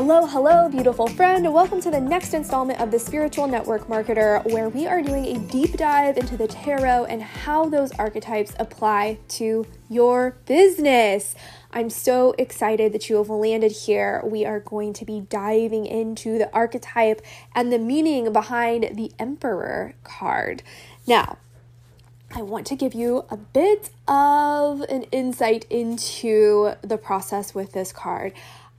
Hello, hello, beautiful friend. Welcome to the next installment of the Spiritual Network Marketer, where we are doing a deep dive into the tarot and how those archetypes apply to your business. I'm so excited that you have landed here. We are going to be diving into the archetype and the meaning behind the Emperor card. Now, I want to give you a bit of an insight into the process with this card.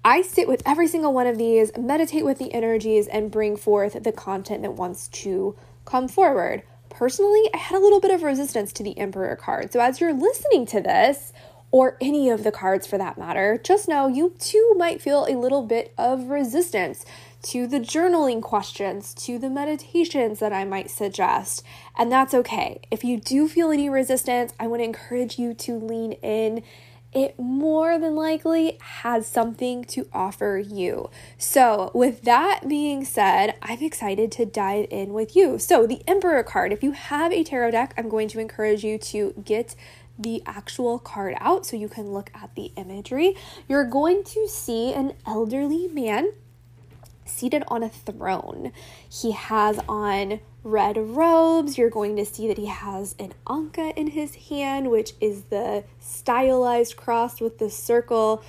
I sit with every single one of these, meditate with the energies, and bring forth the content that wants to come forward. Personally, I had a little bit of resistance to the Emperor card. So, as you're listening to this, or any of the cards for that matter, just know you too might feel a little bit of resistance to the journaling questions, to the meditations that I might suggest. And that's okay. If you do feel any resistance, I want to encourage you to lean in it more than likely has something to offer you. So, with that being said, I'm excited to dive in with you. So, the Emperor card, if you have a tarot deck, I'm going to encourage you to get the actual card out so you can look at the imagery. You're going to see an elderly man seated on a throne. He has on red robes. You're going to see that he has an ankh in his hand, which is the stylized cross with the circle.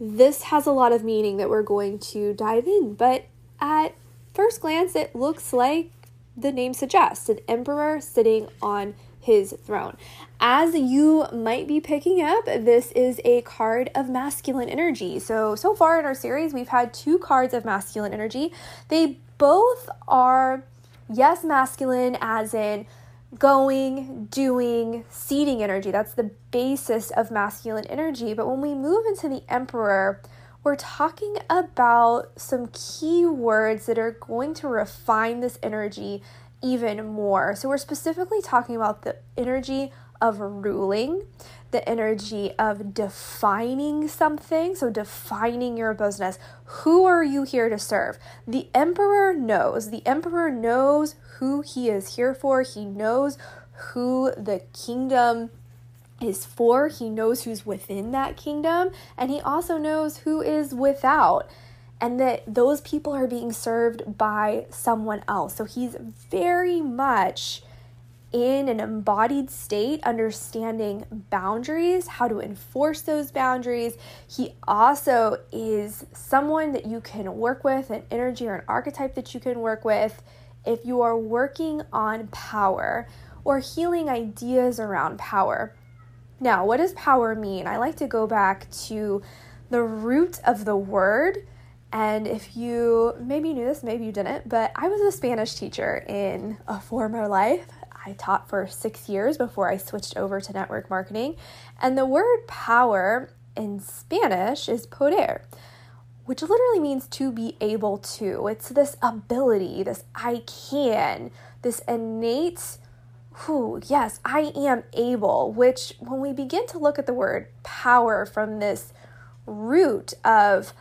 This has a lot of meaning that we're going to dive in, but at first glance, it looks like the name suggests an emperor sitting on his throne. As you might be picking up, this is a card of masculine energy. So, so far in our series, we've had two cards of masculine energy. They both are, yes, masculine, as in going, doing, seeding energy. That's the basis of masculine energy. But when we move into the Emperor, we're talking about some key words that are going to refine this energy even more. So, we're specifically talking about the energy of ruling, the energy of defining something. So, defining your business. Who are you here to serve? The emperor knows. The emperor knows who he is here for. He knows who the kingdom is for. He knows who's within that kingdom. And he also knows who is without and that those people are being served by someone else. So he's very much in an embodied state, understanding boundaries, how to enforce those boundaries. He also is someone that you can work with, an energy or an archetype that you can work with if you are working on power or healing ideas around power. Now, what does power mean? I like to go back to the root of the word and if you maybe knew this, maybe you didn't, but I was a Spanish teacher in a former life. I taught for six years before I switched over to network marketing. And the word power in Spanish is poder, which literally means to be able to. It's this ability, this I can, this innate, who, yes, I am able, which when we begin to look at the word power from this root of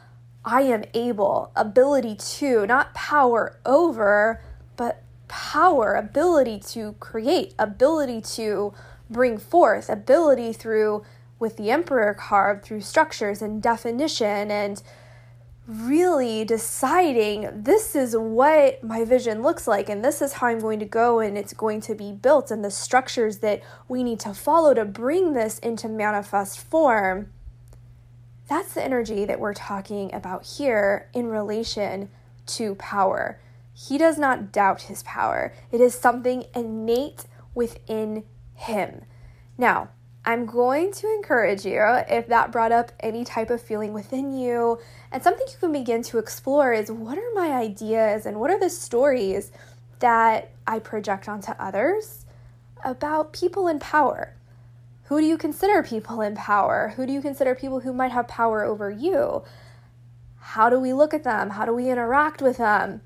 I am able, ability to, not power over, but power, ability to create, ability to bring forth, ability through, with the Emperor card, through structures and definition and really deciding this is what my vision looks like and this is how I'm going to go and it's going to be built and the structures that we need to follow to bring this into manifest form that's the energy that we're talking about here in relation to power. He does not doubt his power, it is something innate within him. Now, I'm going to encourage you, if that brought up any type of feeling within you, and something you can begin to explore is what are my ideas and what are the stories that I project onto others about people in power? Who do you consider people in power? Who do you consider people who might have power over you? How do we look at them? How do we interact with them?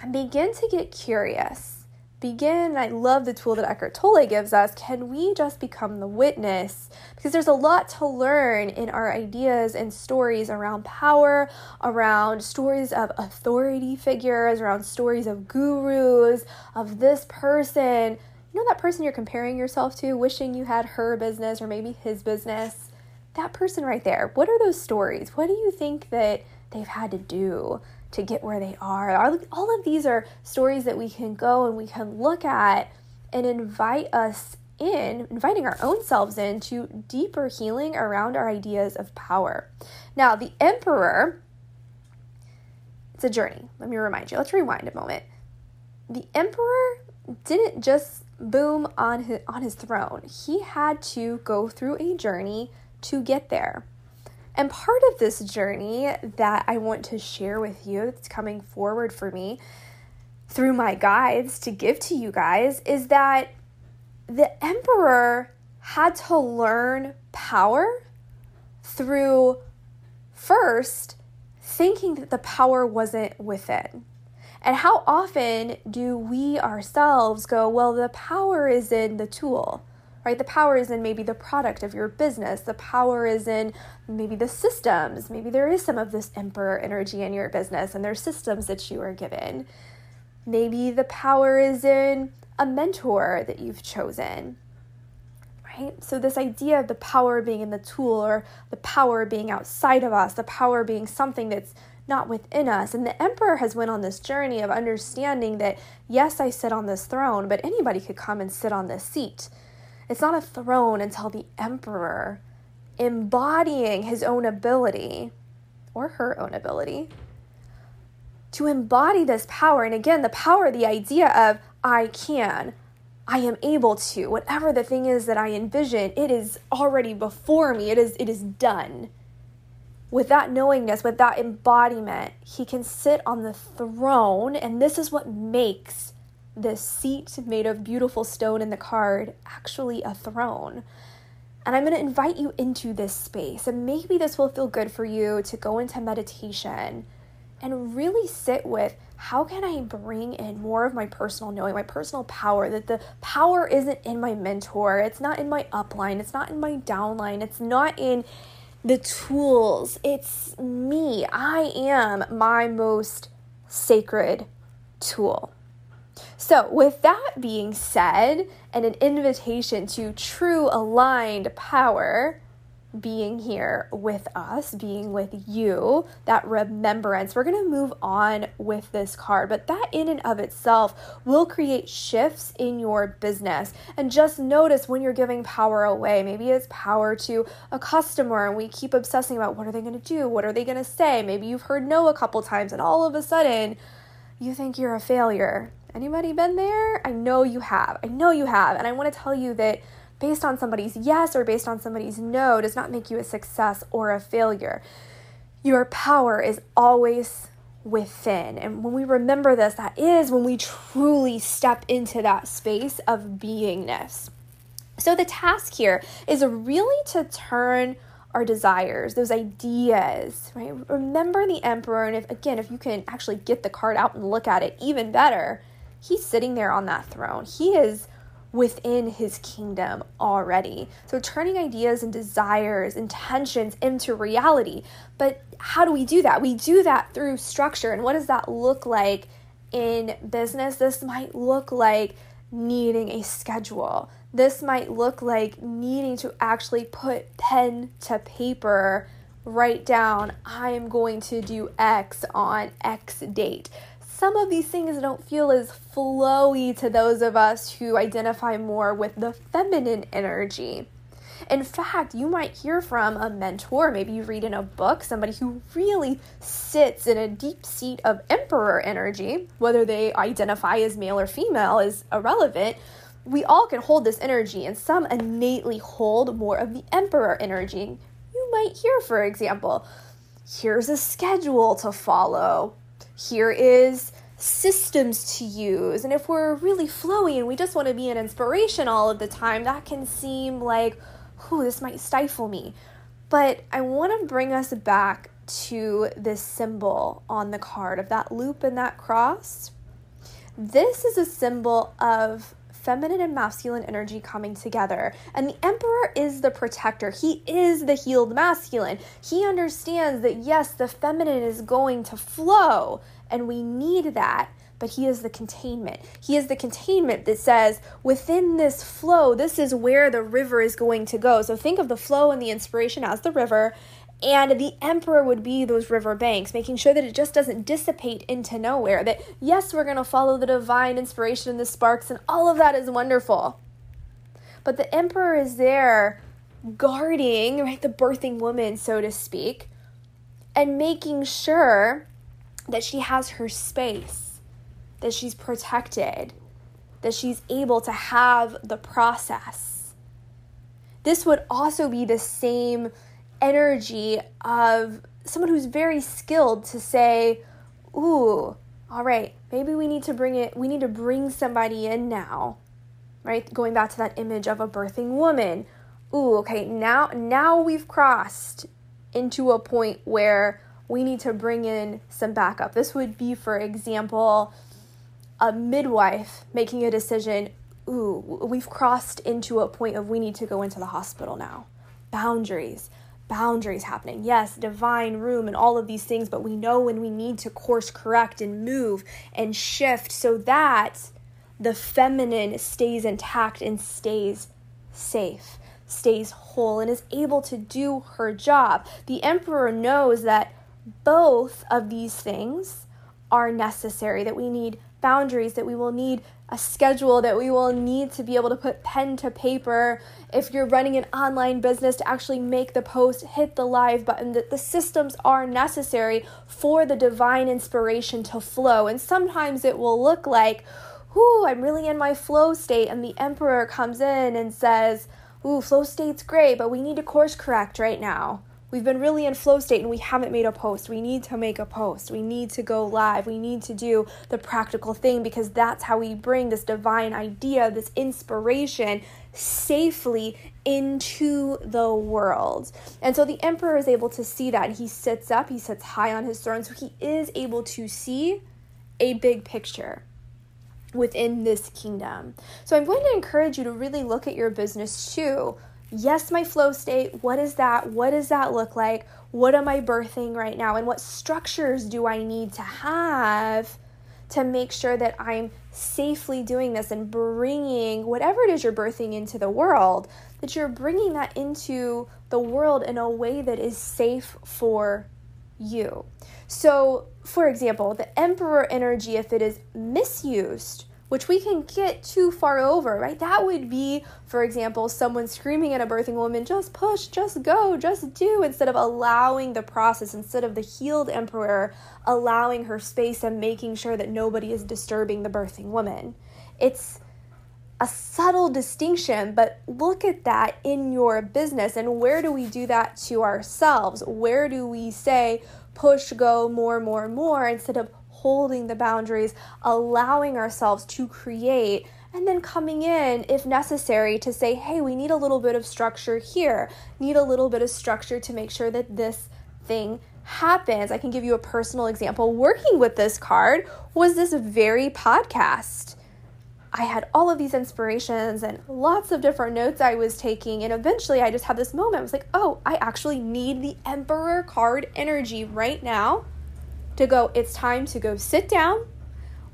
And begin to get curious. Begin, I love the tool that Eckhart Tolle gives us. Can we just become the witness? Because there's a lot to learn in our ideas and stories around power, around stories of authority figures, around stories of gurus, of this person you know that person you're comparing yourself to, wishing you had her business or maybe his business? That person right there. What are those stories? What do you think that they've had to do to get where they are. All of these are stories that we can go and we can look at and invite us in, inviting our own selves into deeper healing around our ideas of power. Now, the emperor, it's a journey. Let me remind you. Let's rewind a moment. The emperor didn't just boom on his on his throne. He had to go through a journey to get there. And part of this journey that I want to share with you, that's coming forward for me through my guides to give to you guys, is that the emperor had to learn power through first thinking that the power wasn't within. And how often do we ourselves go, well, the power is in the tool, right? The power is in maybe the product of your business. The power is in maybe the systems. Maybe there is some of this emperor energy in your business and there's systems that you are given. Maybe the power is in a mentor that you've chosen. Right? So, this idea of the power being in the tool or the power being outside of us, the power being something that's not within us. And the emperor has went on this journey of understanding that yes, I sit on this throne, but anybody could come and sit on this seat. It's not a throne until the emperor embodying his own ability or her own ability to embody this power. And again, the power, the idea of I can, I am able to, whatever the thing is that I envision, it is already before me. It is it is done. With that knowingness, with that embodiment, he can sit on the throne, and this is what makes this seat made of beautiful stone in the card actually a throne. And I'm going to invite you into this space, and maybe this will feel good for you to go into meditation and really sit with how can I bring in more of my personal knowing, my personal power? That the power isn't in my mentor, it's not in my upline, it's not in my downline, it's not in the tools, it's me. I am my most sacred tool. So, with that being said, and an invitation to true aligned power, being here with us, being with you, that remembrance. We're going to move on with this card, but that in and of itself will create shifts in your business. And just notice when you're giving power away, maybe it's power to a customer and we keep obsessing about what are they going to do? What are they going to say? Maybe you've heard no a couple times and all of a sudden you think you're a failure. Anybody been there? I know you have. I know you have. And I want to tell you that based on somebody's yes or based on somebody's no does not make you a success or a failure. Your power is always within. And when we remember this, that is when we truly step into that space of beingness. So the task here is really to turn our desires, those ideas, right? Remember the emperor, and if again, if you can actually get the card out and look at it, even better. He's sitting there on that throne. He is within his kingdom already. So turning ideas and desires, intentions into reality. But how do we do that? We do that through structure. And what does that look like in business? This might look like needing a schedule. This might look like needing to actually put pen to paper, write down, I am going to do X on X date some of these things don't feel as flowy to those of us who identify more with the feminine energy. In fact, you might hear from a mentor, maybe you read in a book, somebody who really sits in a deep seat of emperor energy, whether they identify as male or female is irrelevant. We all can hold this energy, and some innately hold more of the emperor energy. You might hear, for example, here's a schedule to follow. Here is systems to use. And if we're really flowy and we just want to be an inspiration all of the time, that can seem like, oh, this might stifle me. But I want to bring us back to this symbol on the card of that loop and that cross. This is a symbol of feminine and masculine energy coming together. And the emperor is the protector. He is the healed masculine. He understands that yes, the feminine is going to flow and we need that but he is the containment. He is the containment that says within this flow, this is where the river is going to go. So think of the flow and the inspiration as the river, And the emperor would be those river banks, making sure that it just doesn't dissipate into nowhere. That, yes, we're going to follow the divine inspiration and the sparks, and all of that is wonderful. But the emperor is there guarding, right, the birthing woman, so to speak, and making sure that she has her space, that she's protected, that she's able to have the process. This would also be the same energy of someone who's very skilled to say, Ooh, all right, maybe we need to bring it, we need to bring somebody in now, right? Going back to that image of a birthing woman. Ooh, okay, now now we've crossed into a point where we need to bring in some backup. This would be, for example, a midwife making a decision. Ooh, we've crossed into a point of we need to go into the hospital now. Boundaries boundaries happening. Yes, divine room and all of these things, but we know when we need to course correct and move and shift so that the feminine stays intact and stays safe, stays whole, and is able to do her job. The emperor knows that both of these things are necessary, that we need boundaries, that we will need a schedule that we will need to be able to put pen to paper. If you're running an online business to actually make the post hit the live button that the systems are necessary for the divine inspiration to flow. And sometimes it will look like ooh i'm really in my flow state and the emperor comes in and says ooh flow state's great but we need to course correct right now We've been really in flow state and we haven't made a post. We need to make a post. We need to go live. We need to do the practical thing because that's how we bring this divine idea, this inspiration safely into the world. And so the emperor is able to see that. He sits up, he sits high on his throne, so he is able to see a big picture within this kingdom. So I'm going to encourage you to really look at your business too yes, my flow state, what is that? What does that look like? What am I birthing right now? And what structures do I need to have to make sure that I'm safely doing this and bringing whatever it is you're birthing into the world, that you're bringing that into the world in a way that is safe for you. So, for example, the emperor energy, if it is misused, which we can get too far over, right? That would be, for example, someone screaming at a birthing woman, just push, just go, just do, instead of allowing the process, instead of the healed emperor allowing her space and making sure that nobody is disturbing the birthing woman. It's a subtle distinction, but look at that in your business. And where do we do that to ourselves? Where do we say, push, go, more, more, more, instead of holding the boundaries, allowing ourselves to create, and then coming in, if necessary, to say, hey, we need a little bit of structure here, need a little bit of structure to make sure that this thing happens. I can give you a personal example. Working with this card was this very podcast. I had all of these inspirations and lots of different notes I was taking. And eventually I just had this moment. I was like, oh, I actually need the Emperor card energy right now to go, it's time to go sit down.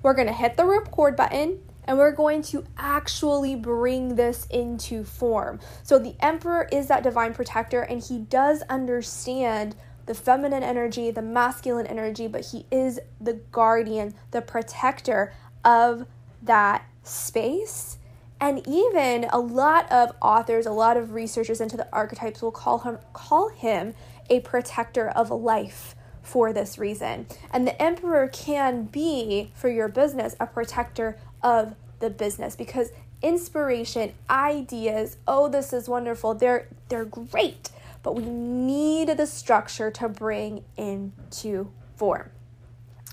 We're going to hit the record button and we're going to actually bring this into form. So the emperor is that divine protector and he does understand the feminine energy, the masculine energy, but he is the guardian, the protector of that space. And even a lot of authors, a lot of researchers into the archetypes will call him call him a protector of life for this reason. And the emperor can be, for your business, a protector of the business because inspiration, ideas, oh, this is wonderful, they're, they're great, but we need the structure to bring into form.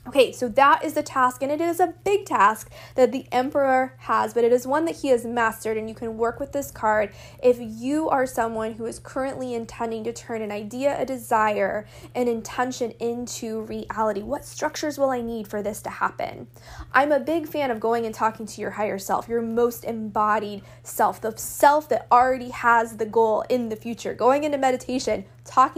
Okay, so that is the task, and it is a big task that the Emperor has, but it is one that he has mastered, and you can work with this card if you are someone who is currently intending to turn an idea, a desire, an intention into reality. What structures will I need for this to happen? I'm a big fan of going and talking to your higher self, your most embodied self, the self that already has the goal in the future. Going into meditation, talking